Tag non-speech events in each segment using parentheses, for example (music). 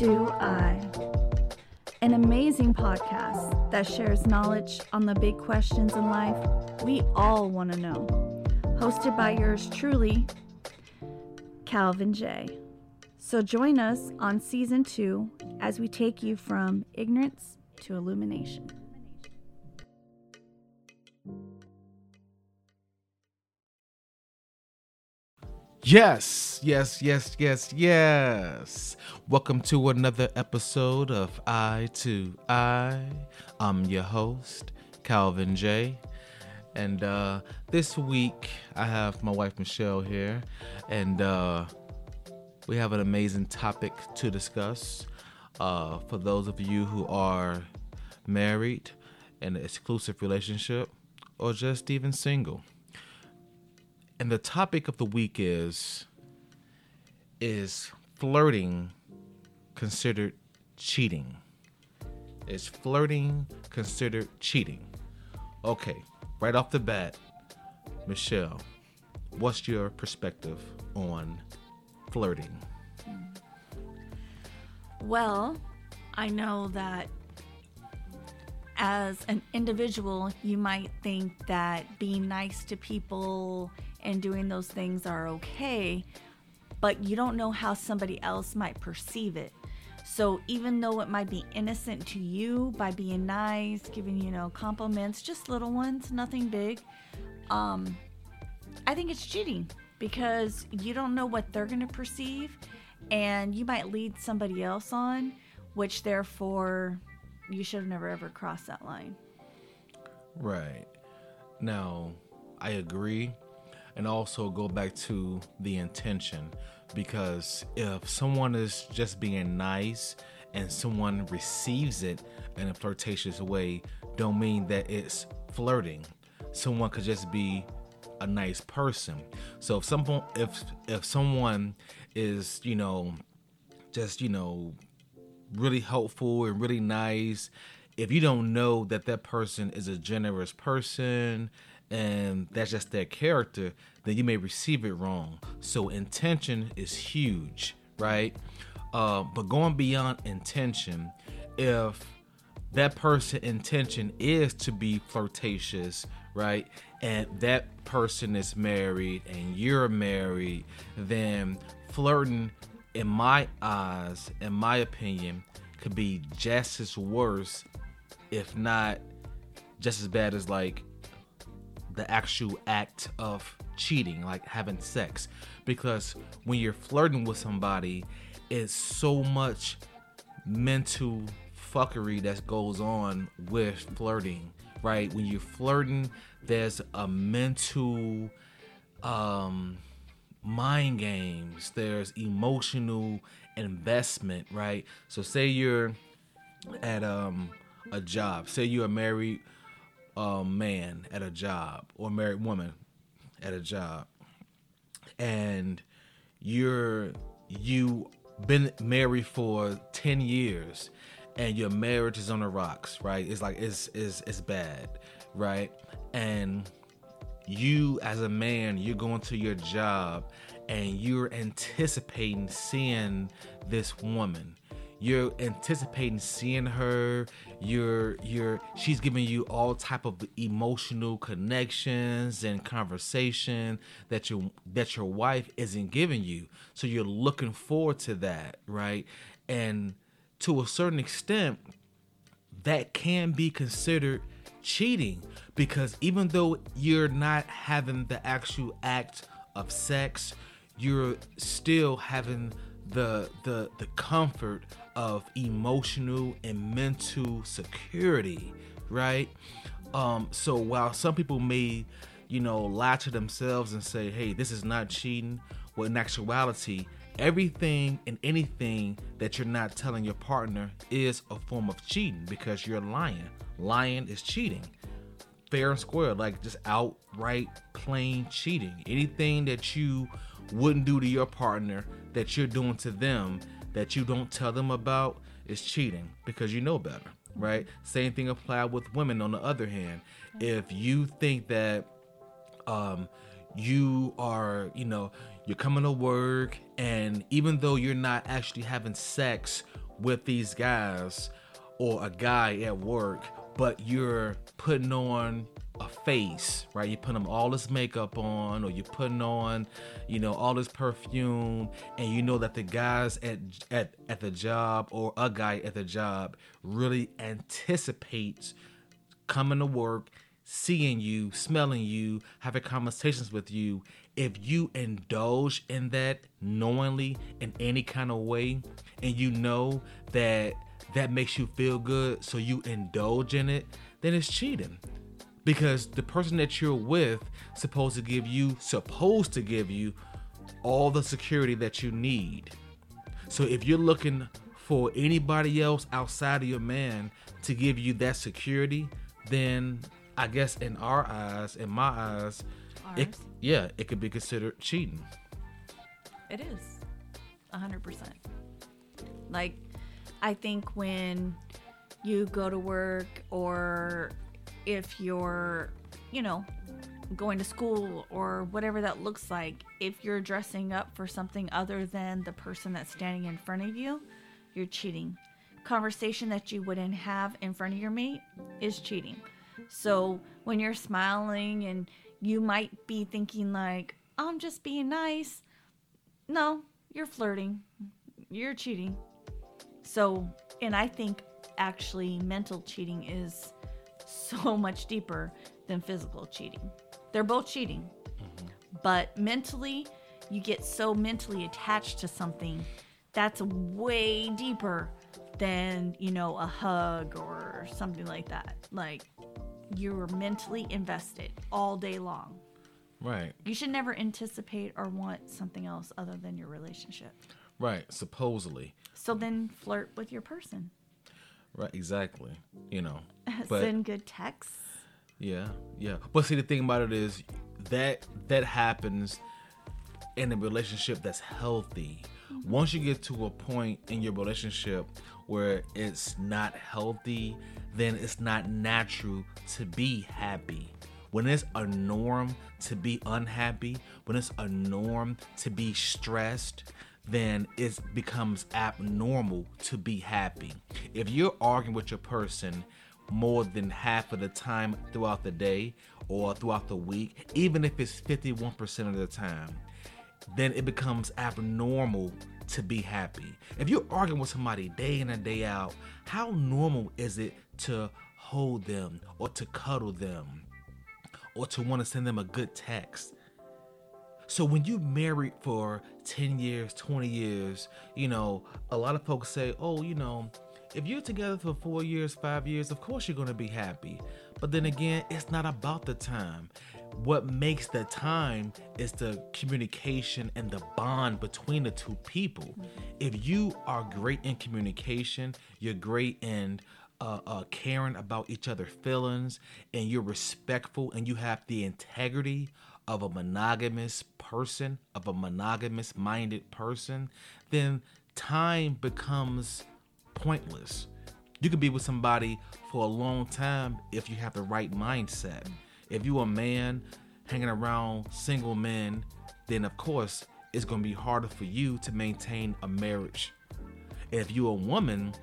I, uh, an amazing podcast that shares knowledge on the big questions in life we all want to know. Hosted by yours truly, Calvin J. So join us on season two as we take you from ignorance to illumination. Yes, yes, yes, yes, yes. Welcome to another episode of I to I. I'm your host, Calvin J. And uh, this week I have my wife Michelle here, and uh, we have an amazing topic to discuss. Uh, for those of you who are married in an exclusive relationship or just even single. And the topic of the week is is flirting considered cheating? Is flirting considered cheating? Okay, right off the bat, Michelle, what's your perspective on flirting? Well, I know that as an individual, you might think that being nice to people and doing those things are okay, but you don't know how somebody else might perceive it. So even though it might be innocent to you by being nice, giving you know compliments, just little ones, nothing big, um, I think it's cheating because you don't know what they're going to perceive, and you might lead somebody else on, which therefore you should have never ever crossed that line. Right. Now, I agree. And also go back to the intention because if someone is just being nice and someone receives it in a flirtatious way, don't mean that it's flirting. Someone could just be a nice person. So if someone if if someone is, you know, just, you know, really helpful and really nice, if you don't know that that person is a generous person and that's just their character, then you may receive it wrong. So intention is huge, right? Uh, but going beyond intention, if that person intention is to be flirtatious, right? And that person is married and you're married, then flirting in my eyes, in my opinion, could be just as worse, if not just as bad as like the actual act of cheating, like having sex. Because when you're flirting with somebody, it's so much mental fuckery that goes on with flirting, right? When you're flirting, there's a mental um mind games, there's emotional investment, right? So say you're at um a job, say you're a married uh, man at a job or married woman at a job, and you're you been married for 10 years and your marriage is on the rocks right? It's like it's it's it's bad right? And you as a man you're going to your job and you're anticipating seeing this woman. You're anticipating seeing her. You're you're she's giving you all type of emotional connections and conversation that your that your wife isn't giving you. So you're looking forward to that right? And to a certain extent that can be considered cheating because even though you're not having the actual act of sex you're still having the the the comfort of emotional and mental security right? Um so while some people may you know lie to themselves and say hey this is not cheating well in actuality everything and anything that you're not telling your partner is a form of cheating because you're lying lying is cheating fair and square like just outright plain cheating anything that you wouldn't do to your partner that you're doing to them that you don't tell them about is cheating because you know better, right? Same thing apply with women on the other hand. If you think that um you are, you know, you're coming to work and even though you're not actually having sex with these guys or a guy at work, but you're putting on a face, right? You put them all this makeup on, or you're putting on, you know, all this perfume, and you know that the guys at at at the job or a guy at the job really anticipates coming to work, seeing you, smelling you, having conversations with you. If you indulge in that knowingly in any kind of way, and you know that that makes you feel good, so you indulge in it, then it's cheating because the person that you're with supposed to give you supposed to give you all the security that you need so if you're looking for anybody else outside of your man to give you that security then i guess in our eyes in my eyes it, yeah it could be considered cheating It is. a 100%. Like, I think when you go to work or if you're, you know, going to school or whatever that looks like, if you're dressing up for something other than the person that's standing in front of you, you're cheating. Conversation that you wouldn't have in front of your mate is cheating. So when you're smiling and you might be thinking like, I'm just being nice. No, you're flirting. You're cheating. So, and I think actually mental cheating is so (laughs) much deeper than physical cheating. They're both cheating. Mm-hmm. But mentally, you get so mentally attached to something that's way deeper than, you know, a hug or something like that. Like you're mentally invested all day long. right You should never anticipate or want something else other than your relationship. right supposedly So then flirt with your person. right exactly you know (laughs) but Send good texts. Yeah, yeah. But see, the thing about it is that that happens in a relationship that's healthy. Once you get to a point in your relationship where it's not healthy, then it's not natural to be happy. When it's a norm to be unhappy, when it's a norm to be stressed, then it becomes abnormal to be happy. If you're arguing with your person more than half of the time throughout the day or throughout the week, even if it's 51% of the time, then it becomes abnormal to be happy. If you're arguing with somebody day in and day out, how normal is it to hold them or to cuddle them or to want to send them a good text? So when you married for 10 years, 20 years, you know, a lot of folks say, "Oh, you know, if you're together for 4 years, 5 years, of course you're going to be happy." But then again, it's not about the time. What makes the time is the communication and the bond between the two people. If you are great in communication, you're great in uh, uh, caring about each other's feelings, and you're respectful, and you have the integrity of a monogamous person, of a monogamous minded person, then time becomes pointless. You can be with somebody for a long time if you have the right mindset. If you're a man hanging around single men, then of course it's to be harder for you to maintain a marriage. If you're a woman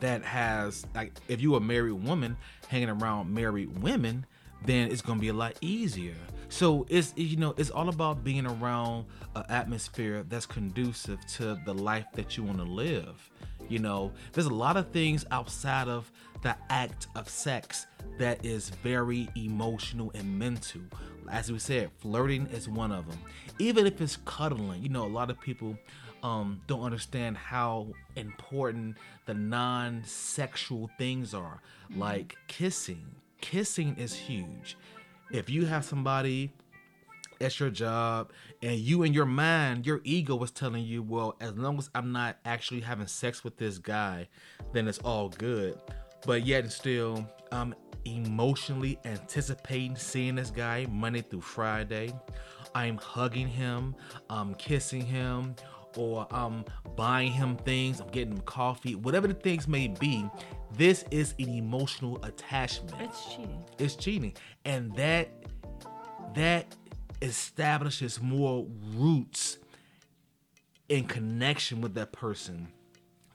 that has like if you're a married woman hanging around married women, then it's gonna be a lot easier. So it's you know it's all about being around an atmosphere that's conducive to the life that you want to live. You know, there's a lot of things outside of the act of sex that is very emotional and mental. As we said, flirting is one of them. Even if it's cuddling, you know, a lot of people um, don't understand how important the non-sexual things are, like kissing. Kissing is huge. If you have somebody at your job and you in your mind your ego was telling you well as long as i'm not actually having sex with this guy then it's all good. But yet and still i'm emotionally anticipating seeing this guy monday through friday. I'm hugging him i'm kissing him or i'm buying him things i'm getting him coffee whatever the things may be. This is an emotional attachment. It's cheating. it's cheating. And that that establishes more roots in connection with that person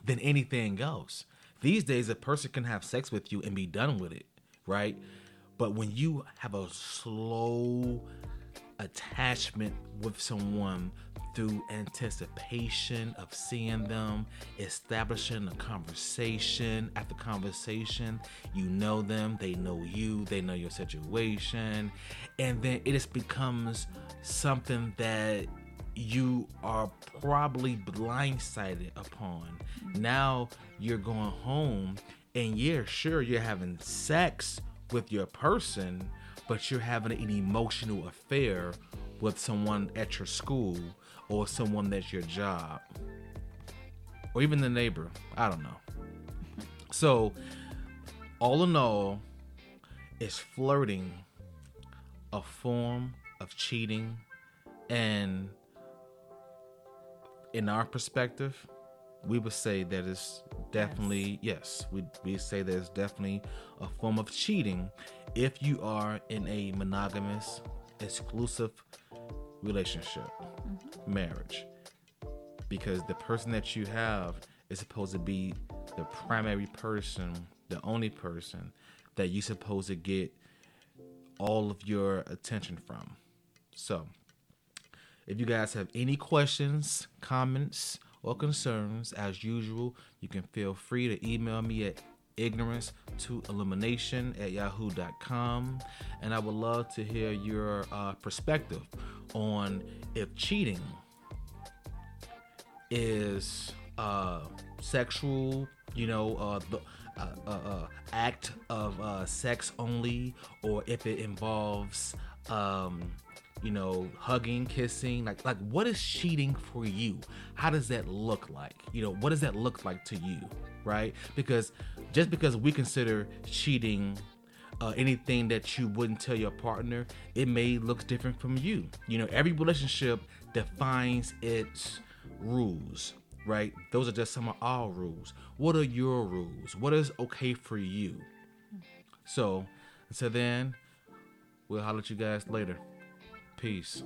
than anything else. These days, a person can have sex with you and be done with it, right? But when you have a slow attachment with someone through anticipation of seeing them, establishing a conversation. After conversation, you know them, they know you, they know your situation, and then it just becomes something that you are probably blindsided upon. Mm-hmm. Now you're going home, and yeah, sure, you're having sex with your person, but you're having an emotional affair with someone at your school or someone that's your job or even the neighbor. I don't know. So, all in all, is flirting a form of cheating and in our perspective we would say that it's definitely yes, yes we we say that it's definitely a form of cheating if you are in a monogamous exclusive relationship, mm-hmm. marriage, because the person that you have is supposed to be the primary person, the only person that you're supposed to get all of your attention from. So, if you guys have any questions, comments, or concerns, as usual, you can feel free to email me at ignorance to illumination at yahoo.com and i would love to hear your uh, perspective on if cheating is uh, sexual you know uh, the uh, uh, uh, act of sex only or if it involves um, you know, hugging, kissing, like like what is cheating for you? How does that look like? You know, what does that look like to you, right? Because just because we consider cheating uh, anything that you wouldn't tell your partner, it may look different from you. You know, every relationship defines its rules, right? Those are just some of our rules. What are your rules? What is okay for you? So, so then we'll holler at you guys later. Peace.